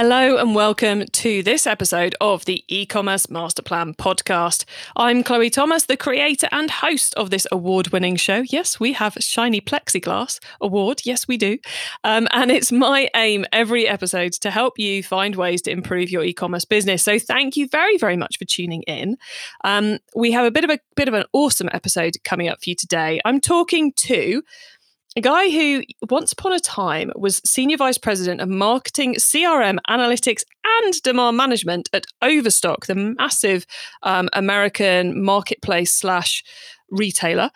Hello and welcome to this episode of the e-commerce master plan podcast. I'm Chloe Thomas, the creator and host of this award-winning show. Yes, we have shiny plexiglass award. Yes, we do. Um, and it's my aim every episode to help you find ways to improve your e-commerce business. So thank you very, very much for tuning in. Um, we have a bit of a bit of an awesome episode coming up for you today. I'm talking to a guy who once upon a time was senior vice president of marketing, CRM, analytics, and demand management at Overstock, the massive um, American marketplace slash retailer.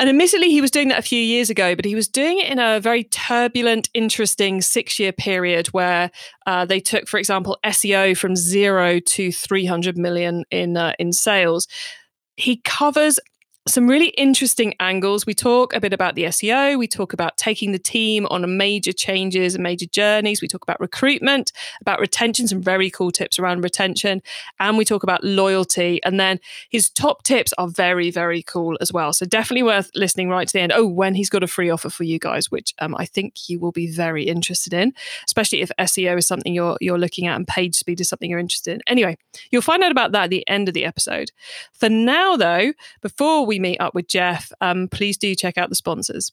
And admittedly, he was doing that a few years ago, but he was doing it in a very turbulent, interesting six year period where uh, they took, for example, SEO from zero to 300 million in, uh, in sales. He covers some really interesting angles. We talk a bit about the SEO. We talk about taking the team on major changes and major journeys. We talk about recruitment, about retention, some very cool tips around retention. And we talk about loyalty. And then his top tips are very, very cool as well. So definitely worth listening right to the end. Oh, when he's got a free offer for you guys, which um, I think you will be very interested in, especially if SEO is something you're, you're looking at and page speed is something you're interested in. Anyway, you'll find out about that at the end of the episode. For now, though, before we meet up with Geoff, um, please do check out the sponsors.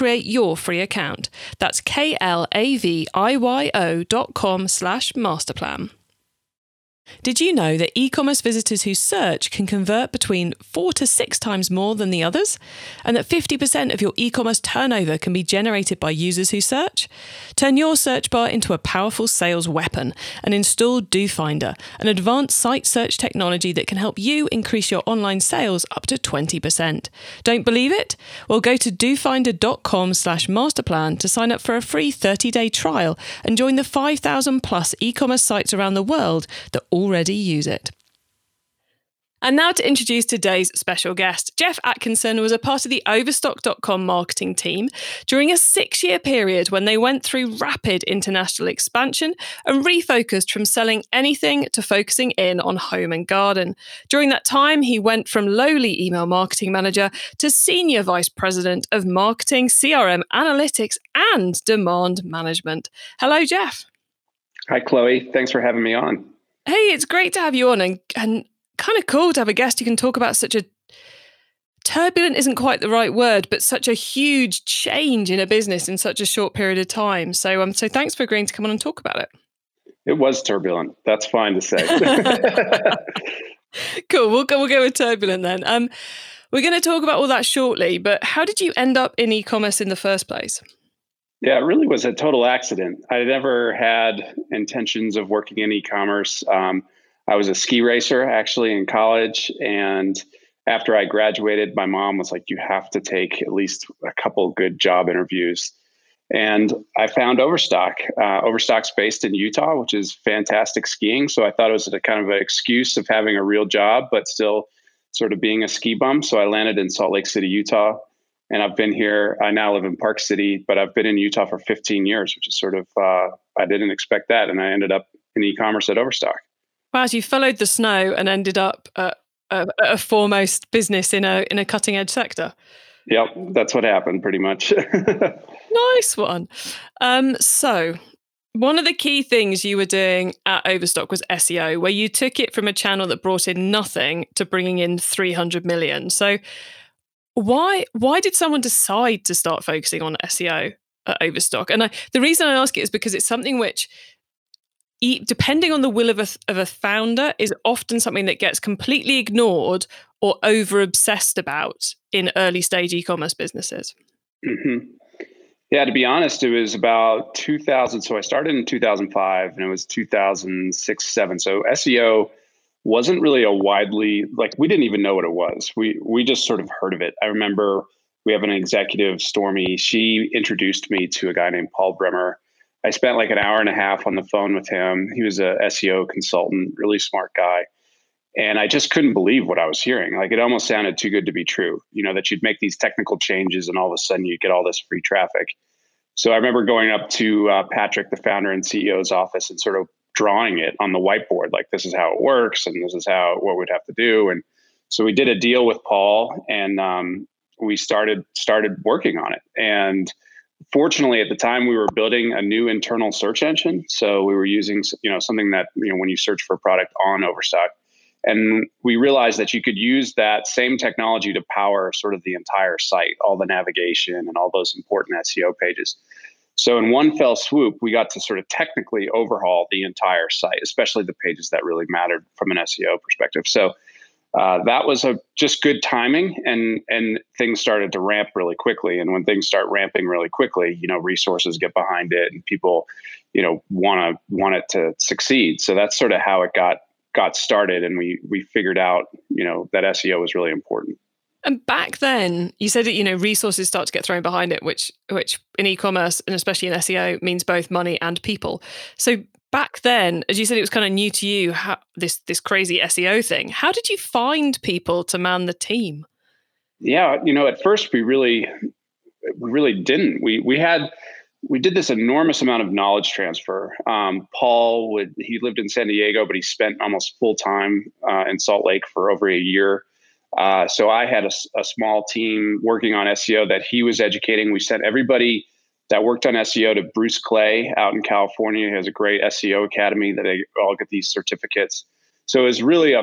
create your free account. That's K-L-A-V-I-Y-O dot com slash masterplan. Did you know that e commerce visitors who search can convert between four to six times more than the others? And that 50% of your e commerce turnover can be generated by users who search? Turn your search bar into a powerful sales weapon and install Doofinder, an advanced site search technology that can help you increase your online sales up to 20%. Don't believe it? Well, go to doofinder.com slash masterplan to sign up for a free 30 day trial and join the 5,000 plus e commerce sites around the world that already use it. And now to introduce today's special guest. Geoff Atkinson was a part of the Overstock.com marketing team during a six year period when they went through rapid international expansion and refocused from selling anything to focusing in on home and garden. During that time, he went from lowly email marketing manager to senior vice president of marketing, CRM, analytics, and demand management. Hello, Geoff. Hi, Chloe. Thanks for having me on. Hey, it's great to have you on and, and kind of cool to have a guest who can talk about such a turbulent isn't quite the right word, but such a huge change in a business in such a short period of time. So um so thanks for agreeing to come on and talk about it. It was turbulent. That's fine to say. cool. We'll go we'll go with turbulent then. Um we're going to talk about all that shortly, but how did you end up in e-commerce in the first place? Yeah, it really was a total accident. I never had intentions of working in e-commerce. Um, I was a ski racer actually in college, and after I graduated, my mom was like, "You have to take at least a couple good job interviews." And I found Overstock. Uh, Overstock's based in Utah, which is fantastic skiing. So I thought it was a kind of an excuse of having a real job, but still sort of being a ski bum. So I landed in Salt Lake City, Utah and I've been here. I now live in Park City, but I've been in Utah for 15 years, which is sort of uh, I didn't expect that, and I ended up in e-commerce at Overstock. Wow, so you followed the snow and ended up at a, a foremost business in a in a cutting edge sector. Yep, that's what happened, pretty much. nice one. Um, so one of the key things you were doing at Overstock was SEO, where you took it from a channel that brought in nothing to bringing in 300 million. So why why did someone decide to start focusing on SEO at Overstock? And I, the reason I ask it is because it's something which depending on the will of a, of a founder, is often something that gets completely ignored or over obsessed about in early stage e commerce businesses? Mm-hmm. Yeah, to be honest, it was about 2000. So I started in 2005 and it was 2006, seven. So SEO wasn't really a widely, like, we didn't even know what it was. We, we just sort of heard of it. I remember we have an executive, Stormy. She introduced me to a guy named Paul Bremer. I spent like an hour and a half on the phone with him. He was a SEO consultant, really smart guy. And I just couldn't believe what I was hearing. Like it almost sounded too good to be true, you know, that you'd make these technical changes and all of a sudden you get all this free traffic. So I remember going up to uh, Patrick, the founder and CEO's office, and sort of drawing it on the whiteboard, like this is how it works and this is how what we'd have to do. And so we did a deal with Paul, and um, we started started working on it. And fortunately, at the time, we were building a new internal search engine. So we were using you know something that you know when you search for a product on Overstock, and we realized that you could use that same technology to power sort of the entire site, all the navigation and all those important SEO pages. So, in one fell swoop, we got to sort of technically overhaul the entire site, especially the pages that really mattered from an SEO perspective. So, uh, that was a just good timing, and and things started to ramp really quickly. And when things start ramping really quickly, you know, resources get behind it, and people, you know, want to want it to succeed. So that's sort of how it got got started and we we figured out you know that SEO was really important. And back then, you said that you know resources start to get thrown behind it, which which in e-commerce and especially in SEO means both money and people. So back then, as you said, it was kind of new to you how, this this crazy SEO thing. How did you find people to man the team? Yeah, you know, at first we really we really didn't. We we had we did this enormous amount of knowledge transfer. Um, Paul would he lived in San Diego, but he spent almost full time uh, in Salt Lake for over a year. Uh, so I had a, a, small team working on SEO that he was educating. We sent everybody that worked on SEO to Bruce Clay out in California. He has a great SEO academy that they all get these certificates. So it was really a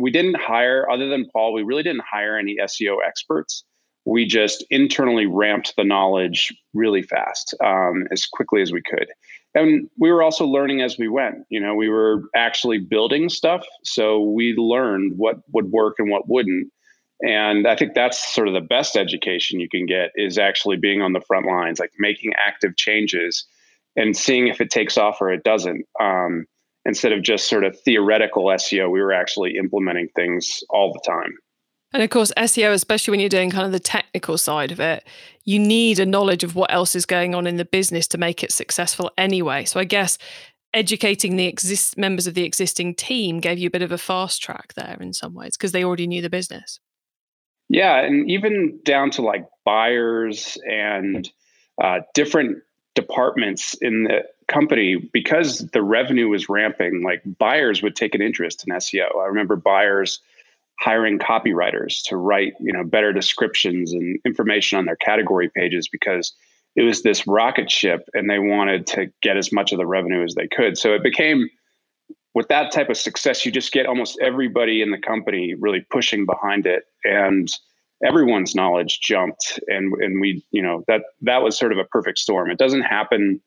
we didn't hire other than Paul. We really didn't hire any SEO experts we just internally ramped the knowledge really fast um, as quickly as we could and we were also learning as we went you know we were actually building stuff. So we learned what would work and what wouldn't. And i think that's sort of the best education you can get is actually being on the front lines like making active changes and seeing if it takes off or it doesn't. Um, instead of just sort of theoretical seo we were actually implementing things all the time and of course, SEO, especially when you're doing kind of the technical side of it, you need a knowledge of what else is going on in the business to make it successful anyway. So I guess educating the exist members of the existing team gave you a bit of a fast track there in some ways because they already knew the business. Yeah, and even down to like buyers and uh, different departments in the company because the revenue was ramping. Like buyers would take an interest in SEO. I remember buyers hiring copywriters to write you know better descriptions and information on their category pages because it was this rocket ship and they wanted to get as much of the revenue as they could. So it became with that type of success you just get almost everybody in the company really pushing behind it and everyone's knowledge jumped and and we you know that that was sort of a perfect storm. It doesn't happen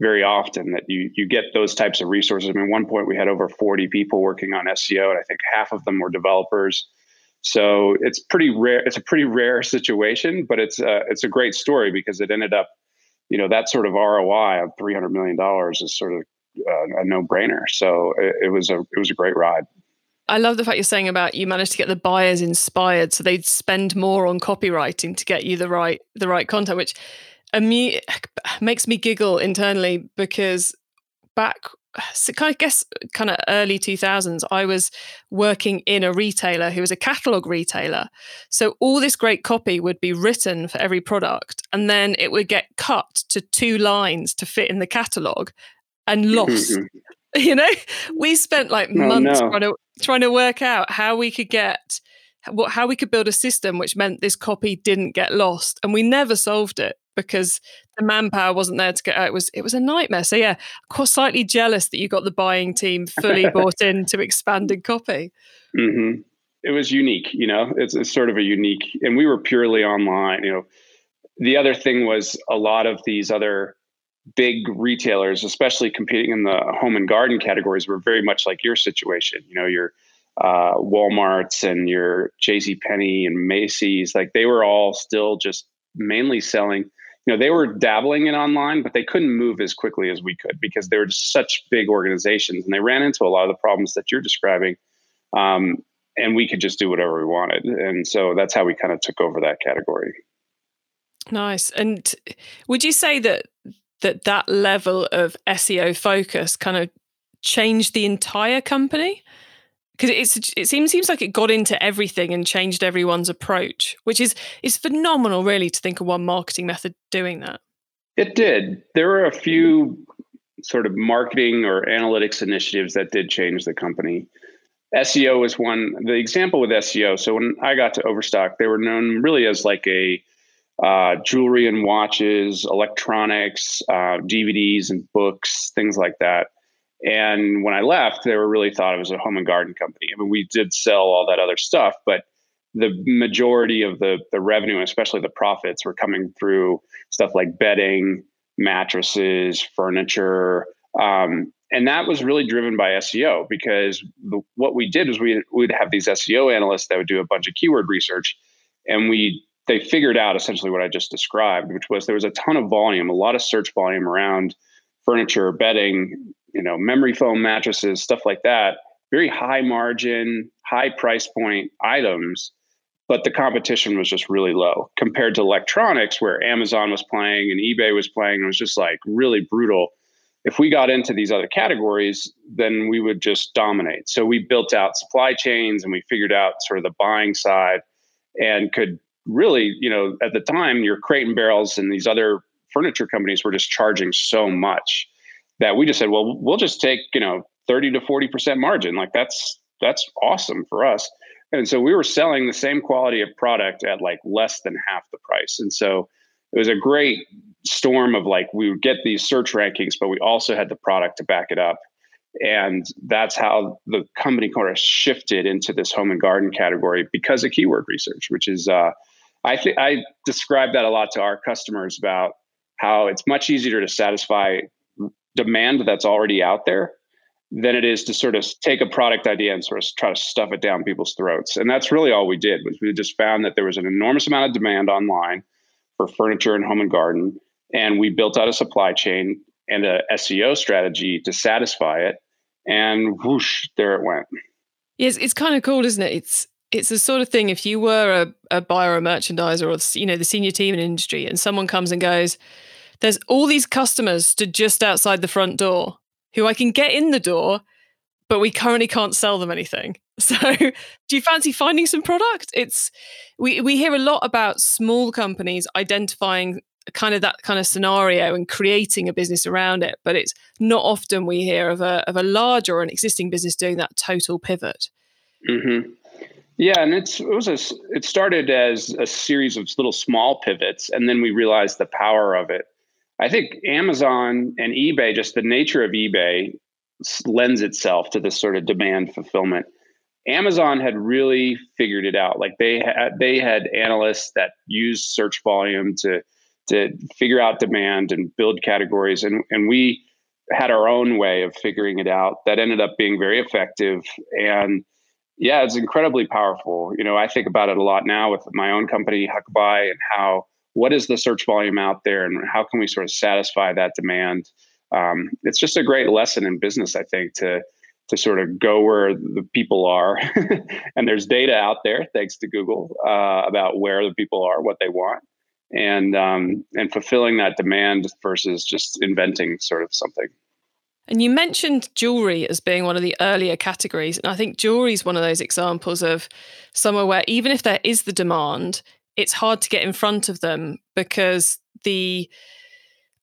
very often that you you get those types of resources. I mean, one point we had over 40 people working on SEO, and I think half of them were developers. So it's pretty rare. It's a pretty rare situation, but it's a, it's a great story because it ended up, you know, that sort of ROI of 300 million dollars is sort of uh, a no brainer. So it, it was a it was a great ride. I love the fact you're saying about you managed to get the buyers inspired, so they'd spend more on copywriting to get you the right the right content, which amu- makes me giggle internally because back I guess kind of early 2000s, I was working in a retailer who was a catalog retailer. So all this great copy would be written for every product, and then it would get cut to two lines to fit in the catalog and lost. you know, we spent like oh, months no. trying to trying to work out how we could get what how we could build a system which meant this copy didn't get lost, and we never solved it because the manpower wasn't there to get out. It was it was a nightmare. So yeah, quite slightly jealous that you got the buying team fully bought in to expanded copy. Mm-hmm. It was unique, you know. It's, it's sort of a unique, and we were purely online. You know, the other thing was a lot of these other big retailers, especially competing in the home and garden categories, were very much like your situation. You know, your uh, Walmart's and your J.C. Penney and Macy's, like they were all still just mainly selling. You know, they were dabbling in online, but they couldn't move as quickly as we could because they were just such big organizations, and they ran into a lot of the problems that you're describing. Um, and we could just do whatever we wanted, and so that's how we kind of took over that category. Nice. And would you say that that that level of SEO focus kind of changed the entire company? Because it's it seems seems like it got into everything and changed everyone's approach, which is is phenomenal, really, to think of one marketing method doing that. It did. There were a few sort of marketing or analytics initiatives that did change the company. SEO was one. The example with SEO. So when I got to Overstock, they were known really as like a uh, jewelry and watches, electronics, uh, DVDs and books, things like that. And when I left, they were really thought it was a home and garden company. I mean, we did sell all that other stuff, but the majority of the the revenue, especially the profits, were coming through stuff like bedding, mattresses, furniture, um, and that was really driven by SEO because the, what we did was we would have these SEO analysts that would do a bunch of keyword research, and we they figured out essentially what I just described, which was there was a ton of volume, a lot of search volume around furniture, bedding, you know, memory foam mattresses, stuff like that. Very high margin, high price point items, but the competition was just really low compared to electronics, where Amazon was playing and eBay was playing. It was just like really brutal. If we got into these other categories, then we would just dominate. So we built out supply chains and we figured out sort of the buying side and could really, you know, at the time, your crate and barrels and these other furniture companies were just charging so much that we just said, well, we'll just take, you know, 30 to 40% margin. Like that's that's awesome for us. And so we were selling the same quality of product at like less than half the price. And so it was a great storm of like we would get these search rankings, but we also had the product to back it up. And that's how the company kind of shifted into this home and garden category because of keyword research, which is uh, I think I describe that a lot to our customers about how it's much easier to satisfy demand that's already out there than it is to sort of take a product idea and sort of try to stuff it down people's throats. And that's really all we did was we just found that there was an enormous amount of demand online for furniture and home and garden, and we built out a supply chain and a SEO strategy to satisfy it. And whoosh, there it went. Yes, it's kind of cool, isn't it? It's it's the sort of thing if you were a, a buyer or a merchandiser or you know the senior team in industry and someone comes and goes there's all these customers stood just outside the front door who i can get in the door but we currently can't sell them anything so do you fancy finding some product it's we we hear a lot about small companies identifying kind of that kind of scenario and creating a business around it but it's not often we hear of a of a large or an existing business doing that total pivot mm-hmm. Yeah, and it's it was a it started as a series of little small pivots, and then we realized the power of it. I think Amazon and eBay, just the nature of eBay, lends itself to this sort of demand fulfillment. Amazon had really figured it out. Like they had they had analysts that used search volume to to figure out demand and build categories, and and we had our own way of figuring it out that ended up being very effective and yeah, it's incredibly powerful. You know, I think about it a lot now with my own company, Huckabuy, and how what is the search volume out there and how can we sort of satisfy that demand? Um, it's just a great lesson in business, I think, to to sort of go where the people are. and there's data out there, thanks to Google, uh, about where the people are, what they want, and um, and fulfilling that demand versus just inventing sort of something. And you mentioned jewelry as being one of the earlier categories. And I think jewelry is one of those examples of somewhere where even if there is the demand, it's hard to get in front of them because the,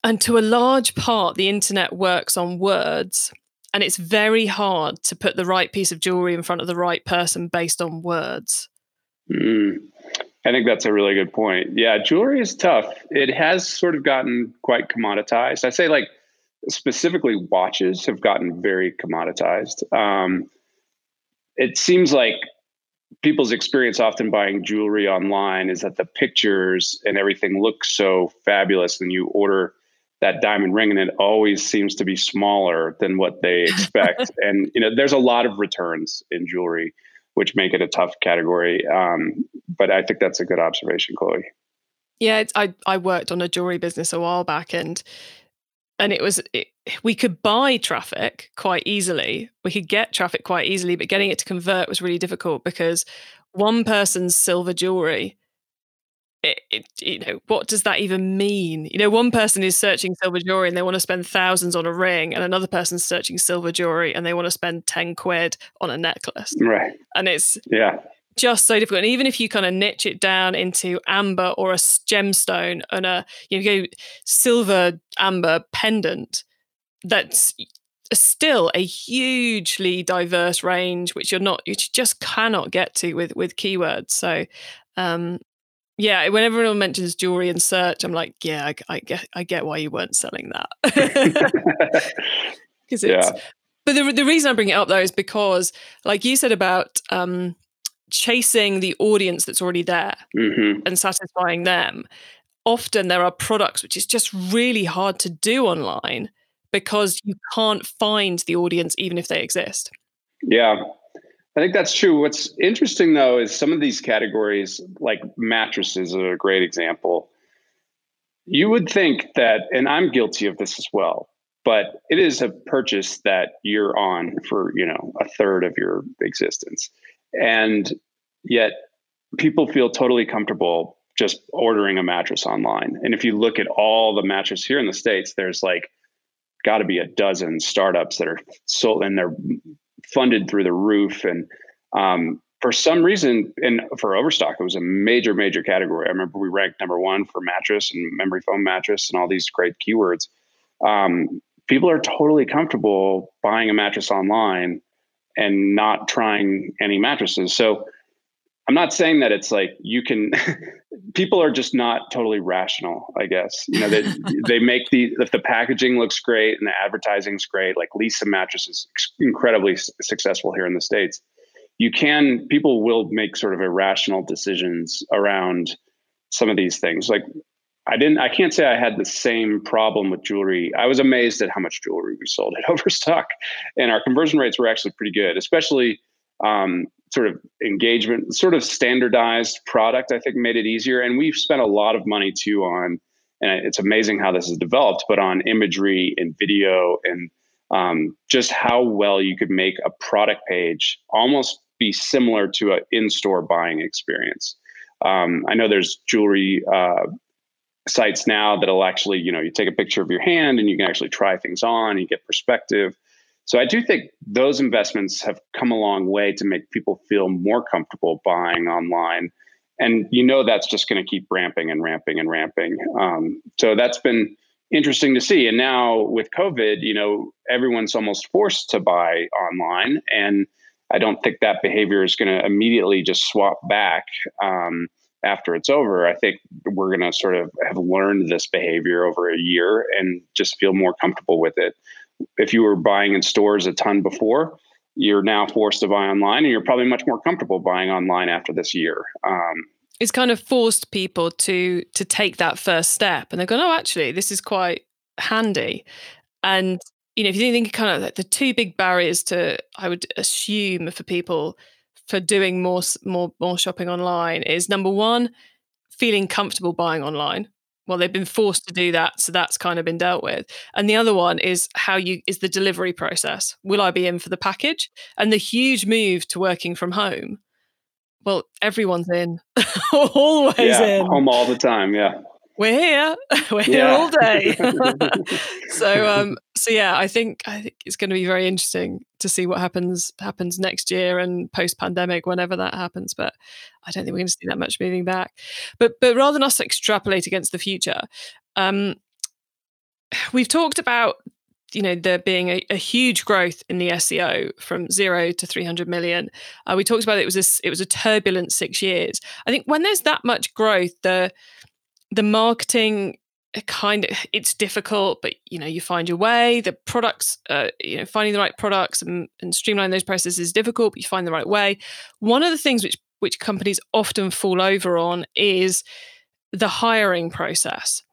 and to a large part, the internet works on words. And it's very hard to put the right piece of jewelry in front of the right person based on words. Mm, I think that's a really good point. Yeah, jewelry is tough. It has sort of gotten quite commoditized. I say, like, specifically watches have gotten very commoditized. Um, it seems like people's experience often buying jewelry online is that the pictures and everything look so fabulous and you order that diamond ring and it always seems to be smaller than what they expect. And you know there's a lot of returns in jewelry which make it a tough category um, but i think that's a good observation chloe. Yeah i i worked on a jewelry business a while back and and it was it, we could buy traffic quite easily. We could get traffic quite easily but getting it to convert was really difficult because one person's silver jewelry it, it, you know what does that even mean? You know one person is searching silver jewelry and they want to spend thousands on a ring and another person's searching silver jewelry and they want to spend 10 quid on a necklace. Right. And it's yeah just so difficult and even if you kind of niche it down into amber or a gemstone and a you know silver amber pendant that's still a hugely diverse range which you're not you just cannot get to with with keywords so um yeah, whenever anyone mentions jewelry and search, I'm like, yeah, I, I get, I get why you weren't selling that. Because it's, yeah. but the the reason I bring it up though is because, like you said about um, chasing the audience that's already there mm-hmm. and satisfying them. Often there are products which is just really hard to do online because you can't find the audience even if they exist. Yeah, I think that's true. What's interesting though is some of these categories, like mattresses, are a great example. You would think that, and I'm guilty of this as well, but it is a purchase that you're on for you know a third of your existence, and yet people feel totally comfortable just ordering a mattress online. And if you look at all the mattresses here in the states, there's like got to be a dozen startups that are sold, and they're funded through the roof. And um, for some reason, and for Overstock, it was a major, major category. I remember we ranked number one for mattress and memory foam mattress and all these great keywords. Um, people are totally comfortable buying a mattress online and not trying any mattresses. So I'm not saying that it's like you can. people are just not totally rational. I guess you know they they make the if the packaging looks great and the advertising's great. Like Leesa mattress is incredibly successful here in the states. You can people will make sort of irrational decisions around some of these things. Like I didn't. I can't say I had the same problem with jewelry. I was amazed at how much jewelry we sold at Overstock, and our conversion rates were actually pretty good, especially um, sort of engagement, sort of standardized product, I think made it easier. And we've spent a lot of money too on, and it's amazing how this has developed, but on imagery and video and um, just how well you could make a product page almost be similar to an in-store buying experience. Um, I know there's jewelry uh, sites now that'll actually, you know, you take a picture of your hand and you can actually try things on, you get perspective. So I do think those investments have come a long way to make people feel more comfortable buying online. And you know that's just going to keep ramping and ramping and ramping. Um, so that's been interesting to see. And now with COVID, you know, everyone's almost forced to buy online. And I don't think that behavior is going to immediately just swap back um, after it's over. I think we're going to sort of have learned this behavior over a year and just feel more comfortable with it if you were buying in stores a ton before, you're now forced to buy online, and you're probably much more comfortable buying online after this year. Um, it's kind of forced people to to take that first step, and they're going, "Oh, actually, this is quite handy." And you know, if you think kind of the two big barriers to, I would assume for people for doing more more more shopping online is number one, feeling comfortable buying online. Well they've been forced to do that so that's kind of been dealt with. And the other one is how you is the delivery process. Will i be in for the package? And the huge move to working from home. Well everyone's in. Always yeah, in. home all the time yeah. We're here. We're here all day. So um so yeah i think i think it's going to be very interesting to see what happens happens next year and post pandemic whenever that happens but i don't think we're going to see that much moving back but but rather than us extrapolate against the future um we've talked about you know there being a, a, huge growth in the SEO from zero to 300 million. Uh, we talked about it, was a, it was a turbulent six years. I think when there's that much growth, the the marketing kind of it's difficult but you know you find your way. The products uh, you know finding the right products and, and streamline those processes is difficult but you find the right way. One of the things which which companies often fall over on is the hiring process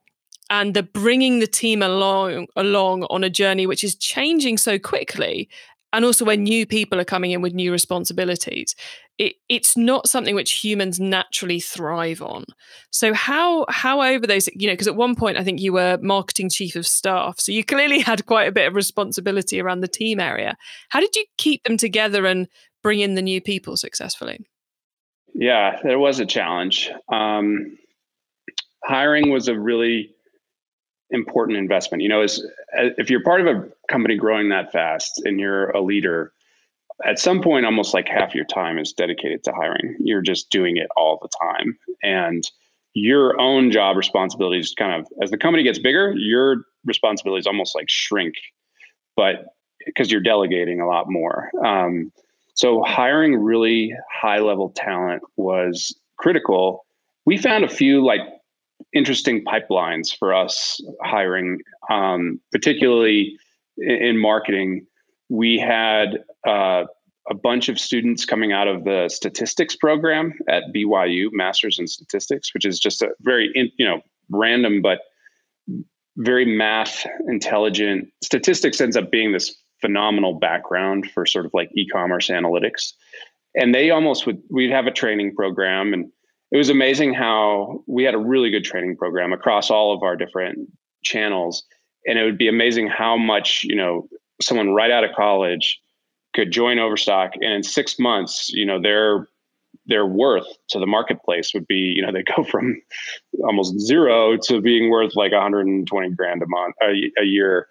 and the bringing the team along along on a journey which is changing so quickly and also when new people are coming in with new responsibilities it, it's not something which humans naturally thrive on. So how how over those you know because at one point i think you were marketing chief of staff so you clearly had quite a bit of responsibility around the team area. How did you keep them together and bring in the new people successfully? Yeah there was a challenge. Um, hiring was a really important investment. You know, is if you're part of a company growing that fast and you're a leader, at some point, almost like half your time is dedicated to hiring. You're just doing it all the time, and your own job responsibilities kind of as the company gets bigger, your responsibilities almost like shrink, but because you're delegating a lot more. Um, so hiring really high level talent was critical. We found a few like interesting pipelines for us hiring, um, particularly in, in, marketing. We had uh, a bunch of students coming out of the statistics program at BYU, Masters in Statistics, which is just a very you know random but very math intelligent. Statistics ends up being this phenomenal background for sort of like e-commerce analytics and they almost would we'd have a training program and it was amazing how we had a really good training program across all of our different channels. And it would be amazing how much you know someone right out of college could join overstock and in six months you know their their worth to the marketplace would be you know they go from almost zero to being worth like 120 grand a month a, a year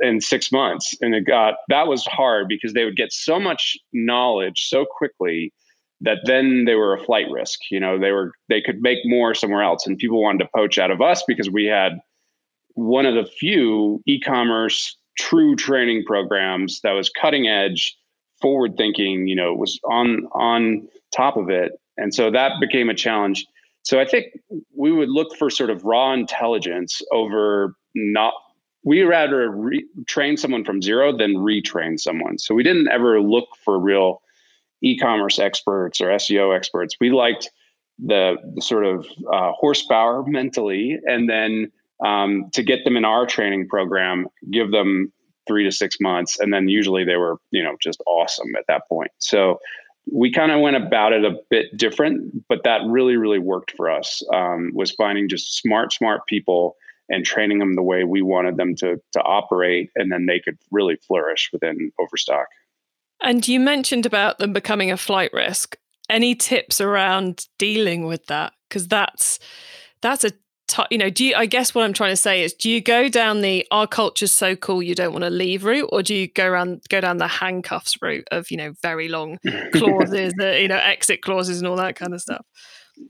in six months. And it got that was hard because they would get so much knowledge so quickly that then they were a flight risk. You know, they were they could make more somewhere else, and people wanted to poach out of us because we had one of the few e-commerce true training programs that was cutting edge, forward thinking. You know, was on on top of it, and so that became a challenge. So I think we would look for sort of raw intelligence over not. We rather re- train someone from zero than retrain someone. So we didn't ever look for real e-commerce experts or SEO experts. We liked the, the sort of uh, horsepower mentally, and then um, to get them in our training program, give them three to six months, and then usually they were you know just awesome at that point. So we kind of went about it a bit different, but that really really worked for us. Um, was finding just smart smart people and training them the way we wanted them to to operate, and then they could really flourish within Overstock. And you mentioned about them becoming a flight risk. Any tips around dealing with that? Because that's that's a t- you know. Do you, I guess what I'm trying to say is, do you go down the our culture's so cool you don't want to leave route, or do you go around go down the handcuffs route of you know very long clauses, the, you know exit clauses and all that kind of stuff?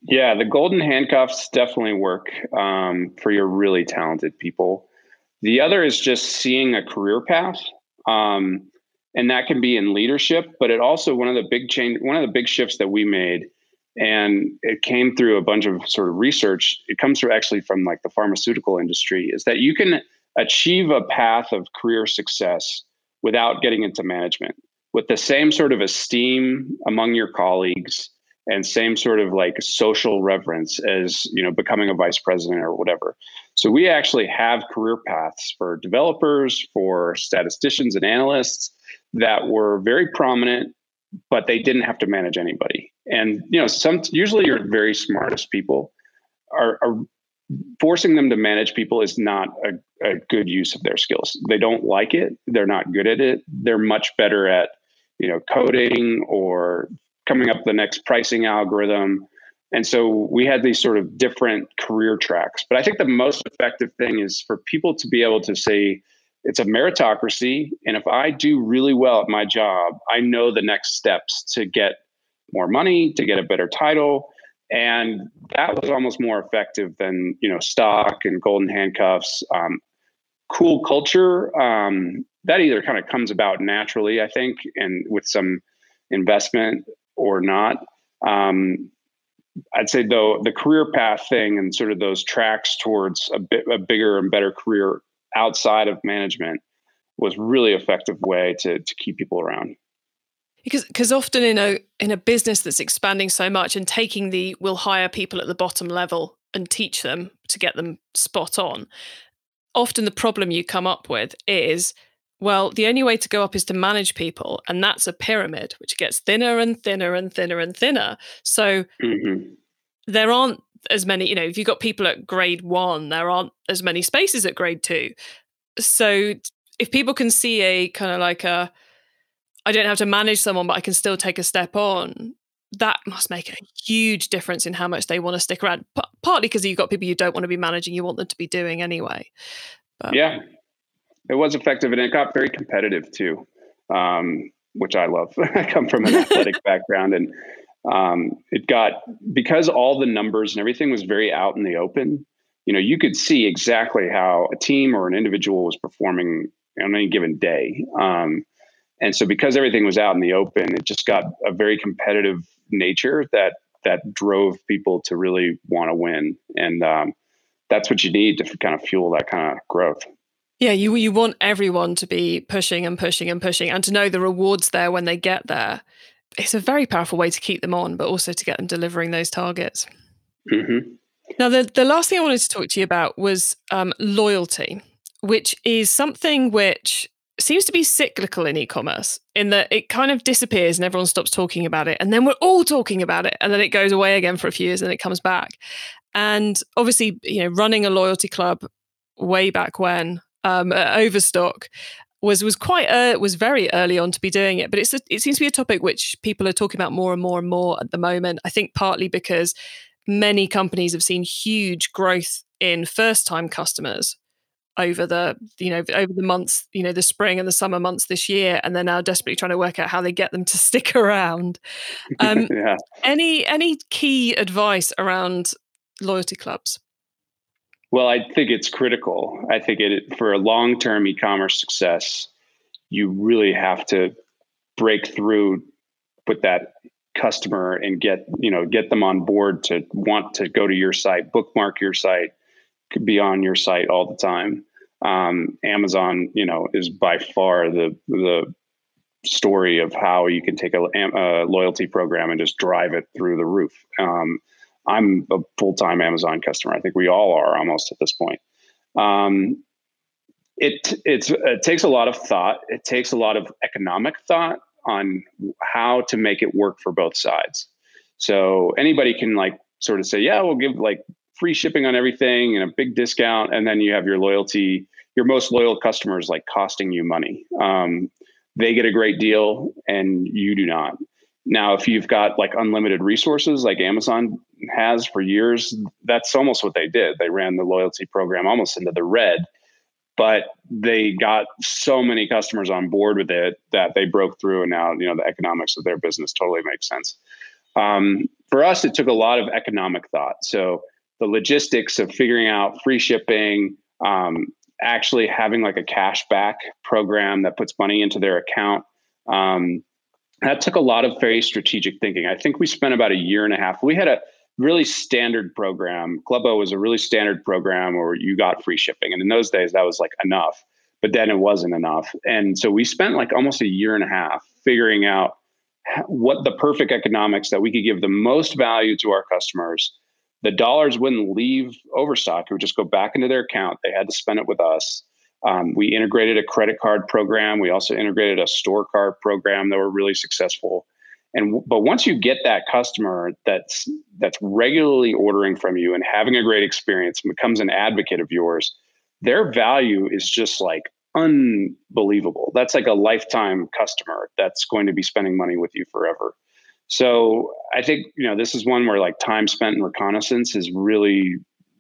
Yeah, the golden handcuffs definitely work um, for your really talented people. The other is just seeing a career path. Um, and that can be in leadership but it also one of the big change one of the big shifts that we made and it came through a bunch of sort of research it comes through actually from like the pharmaceutical industry is that you can achieve a path of career success without getting into management with the same sort of esteem among your colleagues and same sort of like social reverence as you know becoming a vice president or whatever. So we actually have career paths for developers for statisticians and analysts that were very prominent, but they didn't have to manage anybody. And you know, some usually your very smartest people are, are forcing them to manage people is not a, a, good use of their skills. They don't like it. They're not good at it. They're much better at you know coding or coming up the next pricing algorithm. And so we had these sort of different career tracks. But I think the most effective thing is for people to be able to say, it's a meritocracy. And if I do really well at my job, I know the next steps to get more money, to get a better title. And that was almost more effective than, you know, stock and golden handcuffs. Um, cool culture, um, that either kind of comes about naturally, I think, and with some investment or not. Um, I'd say though the career path thing and sort of those tracks towards a bit a bigger and better career outside of management was really effective way to, to keep people around. because because often in a in a business that's expanding so much and taking the we'll hire people at the bottom level and teach them to get them spot on often the problem you come up with is well the only way to go up is to manage people and that's a pyramid which gets thinner and thinner and thinner and thinner so mm-hmm. there aren't as many you know if you've got people at grade 1 there aren't as many spaces at grade 2 so if people can see a kind of like a I don't have to manage someone, but I can still take a step on. That must make a huge difference in how much they want to stick around. P- partly because you've got people you don't want to be managing, you want them to be doing anyway. But, yeah, it was effective and it got very competitive too, um, which I love. I come from an athletic background and um, it got because all the numbers and everything was very out in the open. You know, you could see exactly how a team or an individual was performing on any given day. Um, and so because everything was out in the open, it just got a very competitive nature that that drove people to really want to win. And um, that's what you need to kind of fuel that kind of growth. Yeah, you you want everyone to be pushing and pushing and pushing, and to know the rewards there when they get there. It's a very powerful way to keep them on, but also to get them delivering those targets. Mm-hmm. Now, the the last thing I wanted to talk to you about was um, loyalty, which is something which seems to be cyclical in e-commerce in that it kind of disappears and everyone stops talking about it and then we're all talking about it and then it goes away again for a few years and it comes back and obviously you know running a loyalty club way back when um, overstock was was quite uh, was very early on to be doing it but it's a, it seems to be a topic which people are talking about more and more and more at the moment. I think partly because many companies have seen huge growth in first time customers over the you know over the months you know the spring and the summer months this year and they're now desperately trying to work out how they get them to stick around. Um, yeah. any any key advice around loyalty clubs well i think it's critical i think it for a long-term e-commerce success you really have to break through with that customer and get you know get them on board to want to go to your site bookmark your site be on your site all the time. Um, Amazon, you know, is by far the the story of how you can take a, a loyalty program and just drive it through the roof. Um, I'm a full time Amazon customer. I think we all are almost at this point. Um, it it takes a lot of thought. It takes a lot of economic thought on how to make it work for both sides. So anybody can like sort of say, yeah, we'll give like free shipping on everything and a big discount, and then you have your loyalty, your most loyal customers like costing you money. Um, they get a great deal, and you do not. Now, if you've got like unlimited resources like Amazon has for years, that's almost what they did. They ran the loyalty program almost into the red, but they got so many customers on board with it that they broke through, and now you know the economics of their business totally makes sense. Um, for us, it took a lot of economic thought. So the logistics of figuring out free shipping, um, actually having like a cash back program that puts money into their account. Um, that took a lot of very strategic thinking. I think we spent about a year and a half. We had a really standard program. Club O was a really standard program where you got free shipping. And in those days, that was like enough, but then it wasn't enough. And so we spent like almost a year and a half figuring out what the perfect economics that we could give the most value to our customers the dollars wouldn't leave Overstock; it would just go back into their account. They had to spend it with us. Um, we integrated a credit card program. We also integrated a store card program that were really successful. And but once you get that customer that's that's regularly ordering from you and having a great experience and becomes an advocate of yours, their value is just like unbelievable. That's like a lifetime customer that's going to be spending money with you forever. So I think you know this is one where like time spent in reconnaissance is really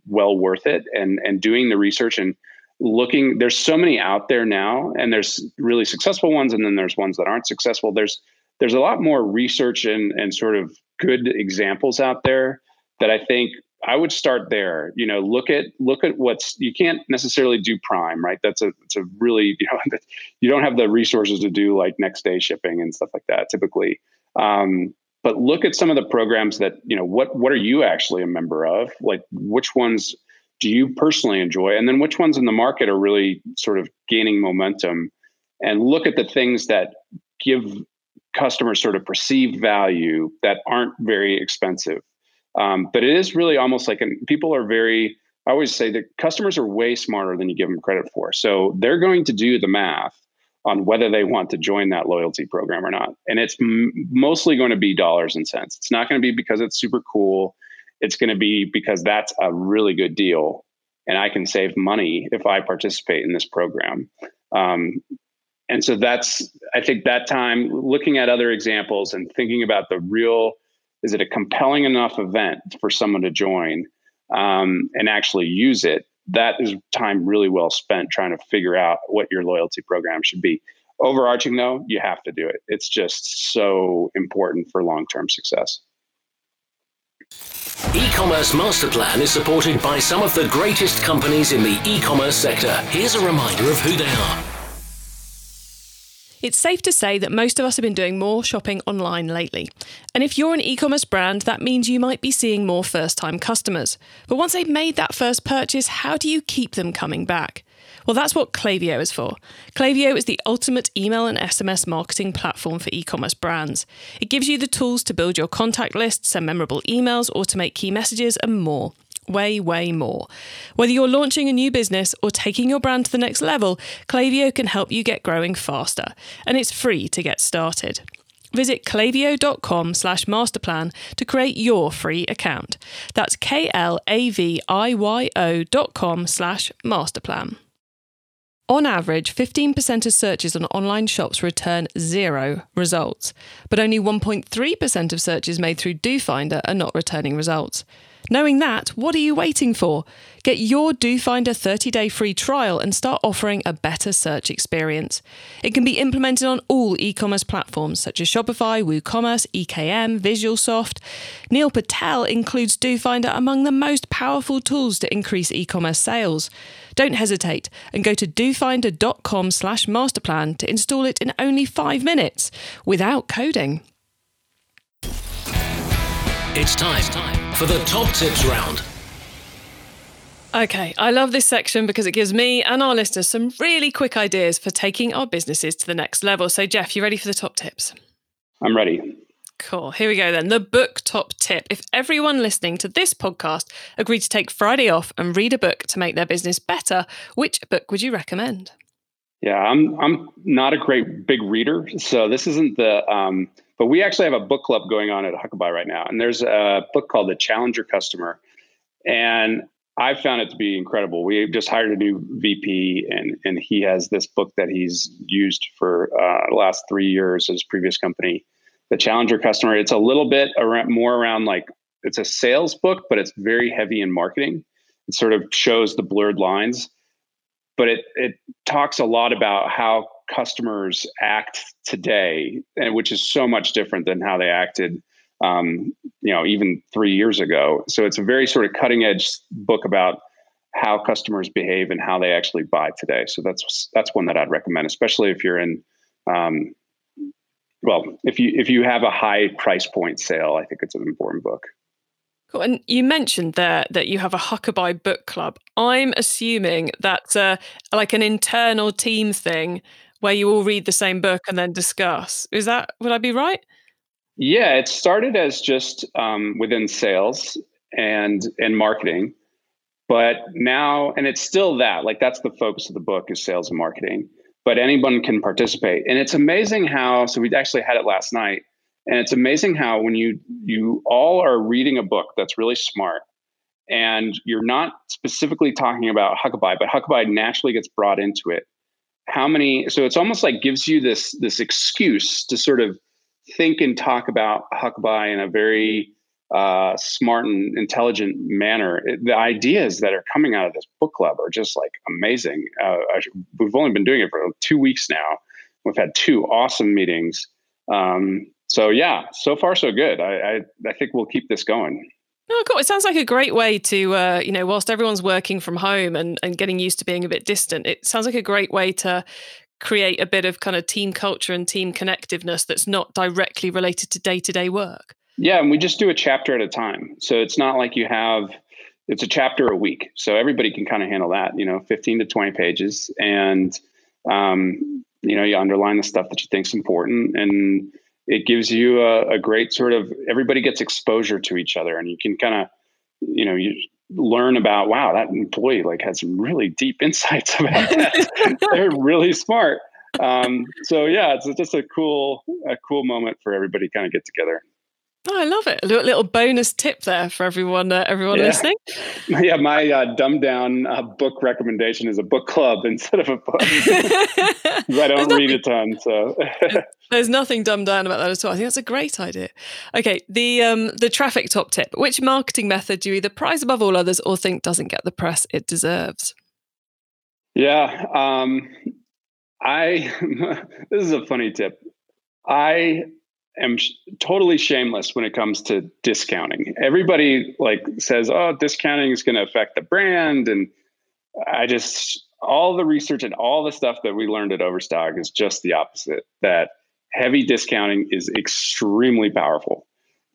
well worth it, and and doing the research and looking. There's so many out there now, and there's really successful ones, and then there's ones that aren't successful. There's there's a lot more research and and sort of good examples out there that I think I would start there. You know, look at look at what's you can't necessarily do Prime, right? That's a it's a really you know you don't have the resources to do like next day shipping and stuff like that typically. Um, but look at some of the programs that you know what what are you actually a member of like which ones do you personally enjoy and then which ones in the market are really sort of gaining momentum and look at the things that give customers sort of perceived value that aren't very expensive. Um, but it is really almost like an, people are very. I always say that customers are way smarter than you give them credit for. So they're going to do the math on whether they want to join that loyalty program or not. And it's m- mostly going to be dollars and cents. It's not going to be because it's super cool. It's going to be because that's a really good deal and I can save money if I participate in this program. Um, and so that's, I think that time looking at other examples and thinking about the real, is it a compelling enough event for someone to join um, and actually use it? That is time really well spent trying to figure out what your loyalty program should be. Overarching though, you have to do it. It's just so important for long term success. E-commerce Master Plan is supported by some of the greatest companies in the e-commerce sector. Here's a reminder of who they are. It's safe to say that most of us have been doing more shopping online lately. And if you're an e commerce brand, that means you might be seeing more first time customers. But once they've made that first purchase, how do you keep them coming back? Well, that's what Klaviyo is for. Klaviyo is the ultimate email and SMS marketing platform for e commerce brands. It gives you the tools to build your contact list, send memorable emails, automate key messages, and more. Way, way more. Whether you're launching a new business or taking your brand to the next level, Klaviyo can help you get growing faster. And it's free to get started. Visit klaviyo.com slash masterplan to create your free account. That's K-L-A-V-I-Y-O dot com slash masterplan. On average, 15% of searches on online shops return zero results, but only 1.3% of searches made through Doofinder are not returning results. Knowing that, what are you waiting for? Get your Doofinder 30 day free trial and start offering a better search experience. It can be implemented on all e commerce platforms such as Shopify, WooCommerce, EKM, Visualsoft. Neil Patel includes Doofinder among the most powerful tools to increase e commerce sales. Don't hesitate and go to doofinder.com slash masterplan to install it in only five minutes without coding. It's time for the top tips round. Okay, I love this section because it gives me and our listeners some really quick ideas for taking our businesses to the next level. So, Geoff, you ready for the top tips? I'm ready. Cool. Here we go then. The book top tip. If everyone listening to this podcast agreed to take Friday off and read a book to make their business better, which book would you recommend? Yeah, I'm I'm not a great big reader, so this isn't the um, but we actually have a book club going on at Huckabuy right now, and there's a book called The Challenger Customer, and I found it to be incredible. We just hired a new VP, and and he has this book that he's used for uh, the last three years at his previous company, The Challenger Customer. It's a little bit around, more around like it's a sales book, but it's very heavy in marketing. It sort of shows the blurred lines, but it it talks a lot about how customers act today, and which is so much different than how they acted, um, you know, even three years ago. So it's a very sort of cutting edge book about how customers behave and how they actually buy today. So that's that's one that I'd recommend, especially if you're in. Um, well, if you if you have a high price point sale, I think it's an important book. Cool. And you mentioned there that you have a Huckabuy book club. I'm assuming that's a, like an internal team thing where you all read the same book and then discuss. Is that would I be right? Yeah, it started as just um, within sales and and marketing, but now and it's still that like that's the focus of the book is sales and marketing. But anyone can participate, and it's amazing how. So we actually had it last night, and it's amazing how when you you all are reading a book that's really smart, and you're not specifically talking about Huckabuy, but Huckabuy naturally gets brought into it how many so it's almost like gives you this this excuse to sort of think and talk about huckabuy in a very uh, smart and intelligent manner. It, the ideas that are coming out of this book club are just like amazing. Uh, we've only been doing it for two weeks now. We've had two awesome meetings. Um, so yeah so far so good. I, I, I think we'll keep this going. Oh, cool. It sounds like a great way to, uh, you know, whilst everyone's working from home and, and getting used to being a bit distant, it sounds like a great way to create a bit of kind of team culture and team connectiveness that's not directly related to day to day work. Yeah. And we just do a chapter at a time. So it's not like you have, it's a chapter a week. So everybody can kind of handle that, you know, 15 to 20 pages. And, um, you know, you underline the stuff that you think is important and it gives you a, a great sort of everybody gets exposure to each other, and you can kind of you know you learn about wow that employee like had some really deep insights about that they're really smart um, so yeah it's just a cool a cool moment for everybody kind of get together Oh, I love it. A little, bonus tip there for everyone uh, everyone yeah. listening. Yeah, my uh, dumbed down uh, book recommendation is a book club instead of a book. I don't read a ton, so there's nothing dumbed down about that at all. I think that's a great idea. Okay, the um, the traffic top tip. Which marketing method do you either prize above all others or think doesn't get the press it deserves? Yeah, um, I this is a funny tip. I am sh- totally shameless when it comes to discounting. Everybody like says, "Oh, discounting is going to affect the brand," and I just all the research and all the stuff that we learned at Overstock is just the opposite. That heavy discounting is extremely powerful,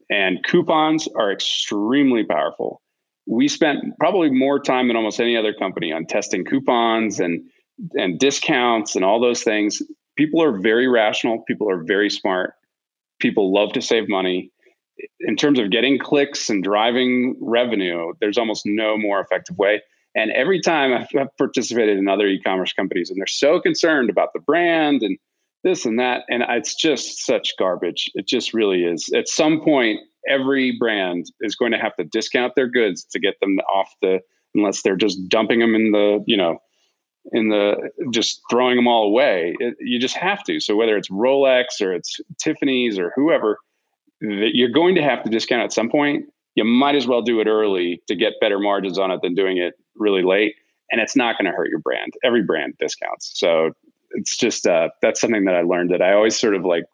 and coupons are extremely powerful. We spent probably more time than almost any other company on testing coupons and and discounts and all those things. People are very rational. People are very smart people love to save money. In terms of getting clicks and driving revenue, there's almost no more effective way. And every time I've, participated in other e-commerce companies, and they're so concerned about the brand and this and that, and it's just such garbage. It just really is. At some point, every brand is going to have to discount their goods to get them off the, unless they're just dumping them in the, you know, in the just throwing them all away. It, you just have to. So whether it's Rolex or it's Tiffany's or whoever, you're going to have to discount at some point. You might as well do it early to get better margins on it than doing it really late. And it's not going to hurt your brand. Every brand discounts. So it's just uh, that's something that I learned that I always sort of like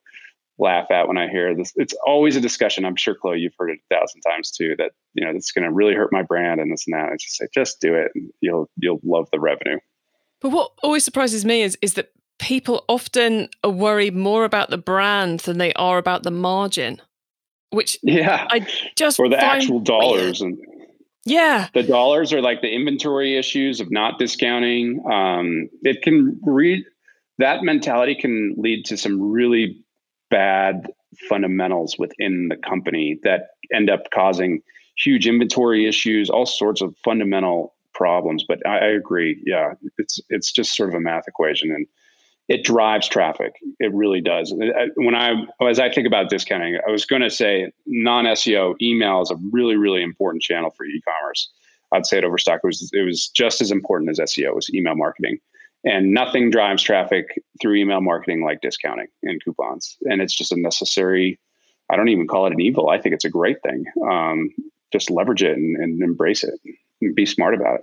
laugh at when I hear this. It's always a discussion. I'm sure Chloe, you've heard it a thousand times too. That you know it's going to really hurt my brand and this and that. I just say, just do it, and you'll you'll love the revenue. But what always surprises me is is that people often worry more about the brand than they are about the margin, which yeah, I just or the actual dollars weird. and yeah, the dollars are like the inventory issues of not discounting. Um, it can read that mentality can lead to some really bad fundamentals within the company that end up causing huge inventory issues, all sorts of fundamental problems. But I, I, agree. Yeah, it's it's just sort of a math equation, and it drives traffic. It really does. When I as I think about discounting, I was going to say non SEO email is a really really important channel for e-commerce. I'd say at Overstock it was it was just as important as SEO was email marketing. And nothing drives traffic through email marketing like discounting and coupons. And it's just a necessary, I don't even call it an evil. I think it's a great thing. Um, just leverage it and, and embrace it be smart about it.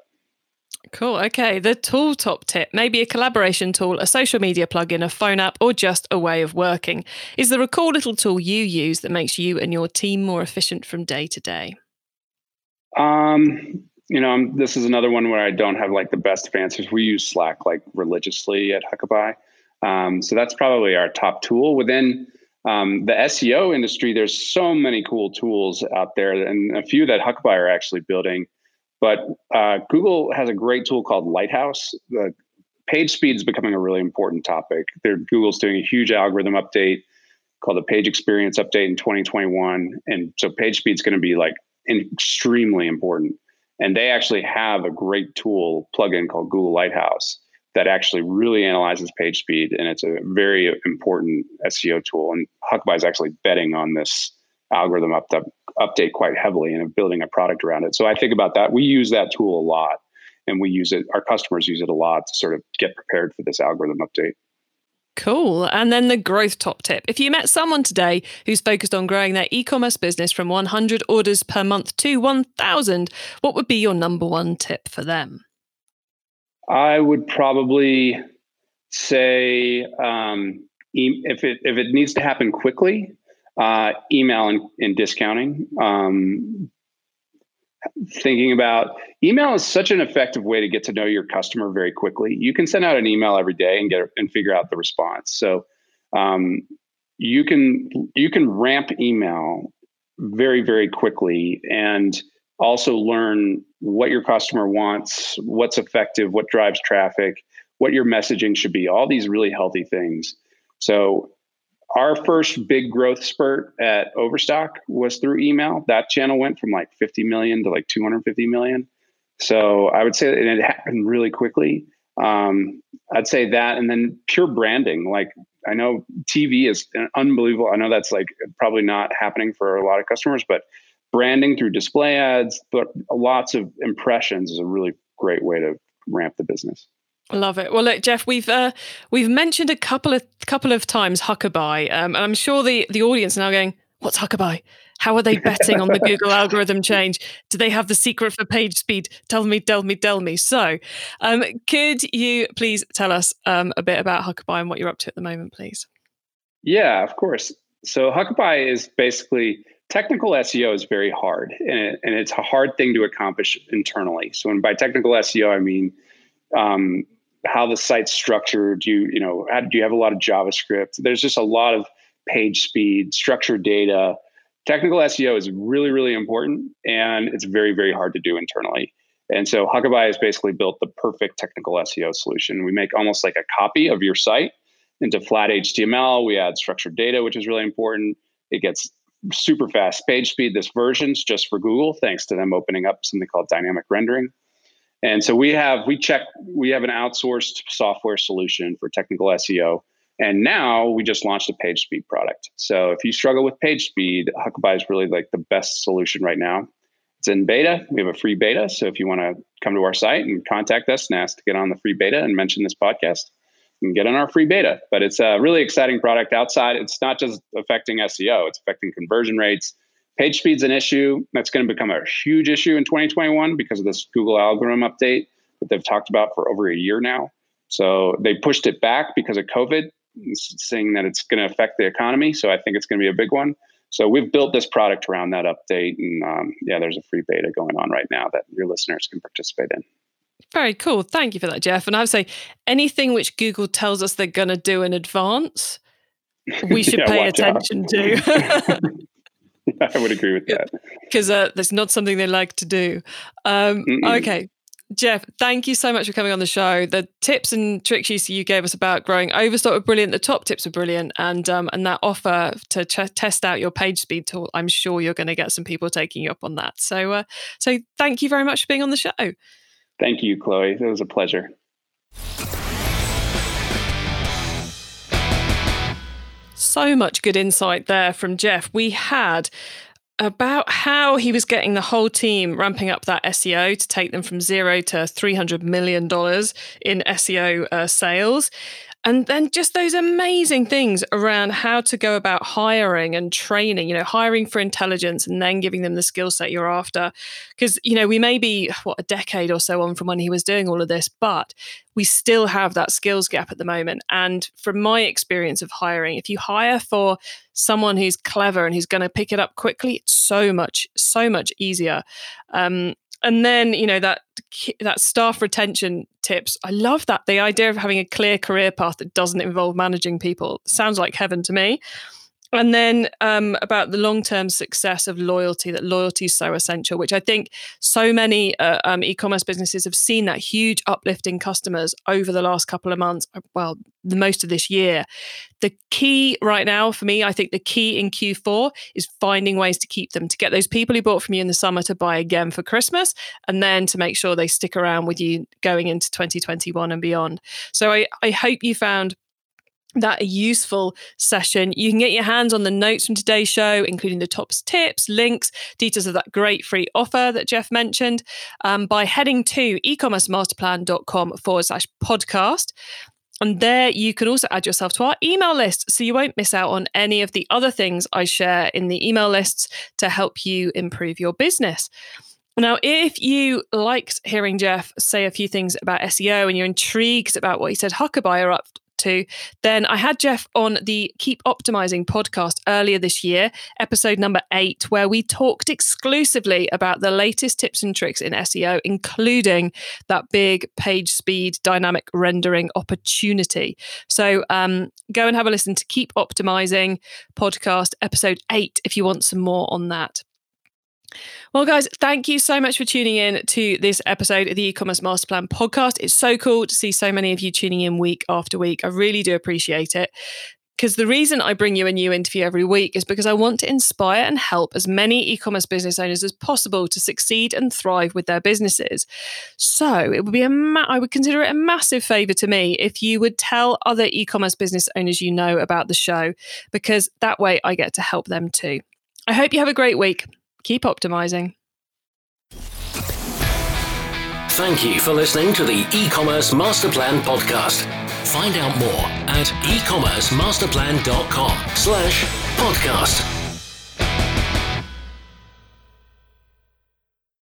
Cool. Okay. The tool top tip maybe a collaboration tool, a social media plugin, a phone app, or just a way of working. Is there a cool little tool you use that makes you and your team more efficient from day to day? Um, you know, I'm, this is another one where I don't have like the best of answers. We use Slack like religiously at Huckabuy. Um, so that's probably our top tool. Within um, the SEO industry, there's so many cool tools out there, and a few that Huckabuy are actually building. But uh, Google has a great tool called Lighthouse. The page speed is becoming a really important topic. They're, Google's doing a huge algorithm update called the Page Experience Update in 2021, and so page speed is going to be like extremely important. And they actually have a great tool plugin called Google Lighthouse that actually really analyzes page speed, and it's a very important SEO tool. And Huckabuy is actually betting on this algorithm up, up, update quite heavily and building a product around it. So I think about that. We use that tool a lot and we use it, our customers use it a lot to sort of get prepared for this algorithm update. Cool. And then the growth top tip. If you met someone today who's focused on growing their e commerce business from 100 orders per month to 1,000, what would be your number one tip for them? I would probably say um, if it if it needs to happen quickly, uh, email and, and discounting. Um, thinking about email is such an effective way to get to know your customer very quickly. You can send out an email every day and get and figure out the response. So um, you can you can ramp email very very quickly and also learn what your customer wants, what's effective, what drives traffic, what your messaging should be. All these really healthy things. So our first big growth spurt at Overstock was through email. That channel went from like 50 million to like 250 million. So I would say and it happened really quickly. Um, I'd say that, and then pure branding. Like I know TV is unbelievable. I know that's like probably not happening for a lot of customers, but branding through display ads, but lots of impressions is a really great way to ramp the business. Love it. Well, look, Geoff, we've uh, we've mentioned a couple of couple of times Huckabuy, um, and I'm sure the the audience are now going, "What's Huckabuy? How are they betting on the Google algorithm change? Do they have the secret for page speed? Tell me, tell me, tell me." So, um, could you please tell us um, a bit about Huckabuy and what you're up to at the moment, please? Yeah, of course. So Huckabuy is basically technical SEO is very hard, and, it, and it's a hard thing to accomplish internally. So, when by technical SEO, I mean um, how the site's structured. Do you, you know, how, do you have a lot of JavaScript? There's just a lot of page speed, structured data. Technical SEO is really, really important, and it's very, very hard to do internally. And so Huckabuy has basically built the perfect technical SEO solution. We make almost like a copy of your site into flat HTML. We add structured data, which is really important. It gets super fast page speed. This version's just for Google, thanks to them opening up something called dynamic rendering. And so we have we check we have an outsourced software solution for technical SEO. And now we just launched a page speed product. So if you struggle with page speed, Huckabuy is really like the best solution right now. It's in beta. We have a free beta. So if you want to come to our site and contact us and ask to get on the free beta and mention this podcast, you can get on our free beta. But it's a really exciting product outside. It's not just affecting SEO, it's affecting conversion rates, Page speed's an issue that's going to become a huge issue in 2021 because of this Google algorithm update that they've talked about for over a year now. So they pushed it back because of COVID, saying that it's going to affect the economy. So I think it's going to be a big one. So we've built this product around that update, and um, yeah, there's a free beta going on right now that your listeners can participate in. Very cool. Thank you for that, Geoff. And I would say anything which Google tells us they're going to do in advance, we should yeah, pay attention to. I would agree with that. Because uh, that's not something they like to do. Um, okay. Geoff, thank you so much for coming on the show. The tips and tricks you gave us about growing Overstock were brilliant. The top tips were brilliant, and um, and that offer to ch- test out your page speed tool, I'm sure you're going to get some people taking you up on that. So, uh, so thank you very much for being on the show. Thank you, Chloe. It was a pleasure. So much good insight there from Geoff. We had about how he was getting the whole team ramping up that SEO to take them from zero to $300 million in SEO uh, sales. And then just those amazing things around how to go about hiring and training, you know, hiring for intelligence and then giving them the skill set you're after. Because, you know, we may be, what, a decade or so on from when he was doing all of this, but we still have that skills gap at the moment. And from my experience of hiring, if you hire for someone who's clever and who's going to pick it up quickly, it's so much, so much easier. Um, and then you know that that staff retention tips i love that. The idea of having a clear career path that doesn't involve managing people sounds like heaven to me and then um, about the long-term success of loyalty that loyalty is so essential which i think so many uh, um, e-commerce businesses have seen that huge uplift in customers over the last couple of months uh, well the most of this year. The key right now for me i think the key in q4 is finding ways to keep them to get those people who bought from you in the summer to buy again for christmas and then to make sure they stick around with you going into 2021 and beyond. So i, I hope you found that a useful session. You can get your hands on the notes from today's show, including the tops tips, links, details of that great free offer that Geoff mentioned, um, by heading to ecommercemasterplan.com forward slash podcast. And there you can also add yourself to our email list so you won't miss out on any of the other things I share in the email lists to help you improve your business. Now, if you liked hearing Geoff say a few things about SEO and you're intrigued about what he said Huckabuy are up to, then I had Geoff on the Keep Optimizing podcast earlier this year, episode number eight, where we talked exclusively about the latest tips and tricks in SEO, including that big page speed dynamic rendering opportunity. So um, go and have a listen to Keep Optimizing podcast, episode eight, if you want some more on that. Well, guys, thank you so much for tuning in to this episode of the e-commerce master plan podcast. It's so cool to see so many of you tuning in week after week. I really do appreciate it. Because the reason I bring you a new interview every week is because I want to inspire and help as many e commerce business owners as possible to succeed and thrive with their businesses. So it would be a, ma- I would consider it a massive favor to me if you would tell other e commerce business owners you know about the show, because that way I get to help them too. I hope you have a great week. Keep optimizing. Thank you for listening to the e-commerce master plan podcast. Find out more at ecommercemasterplan.com slash podcast.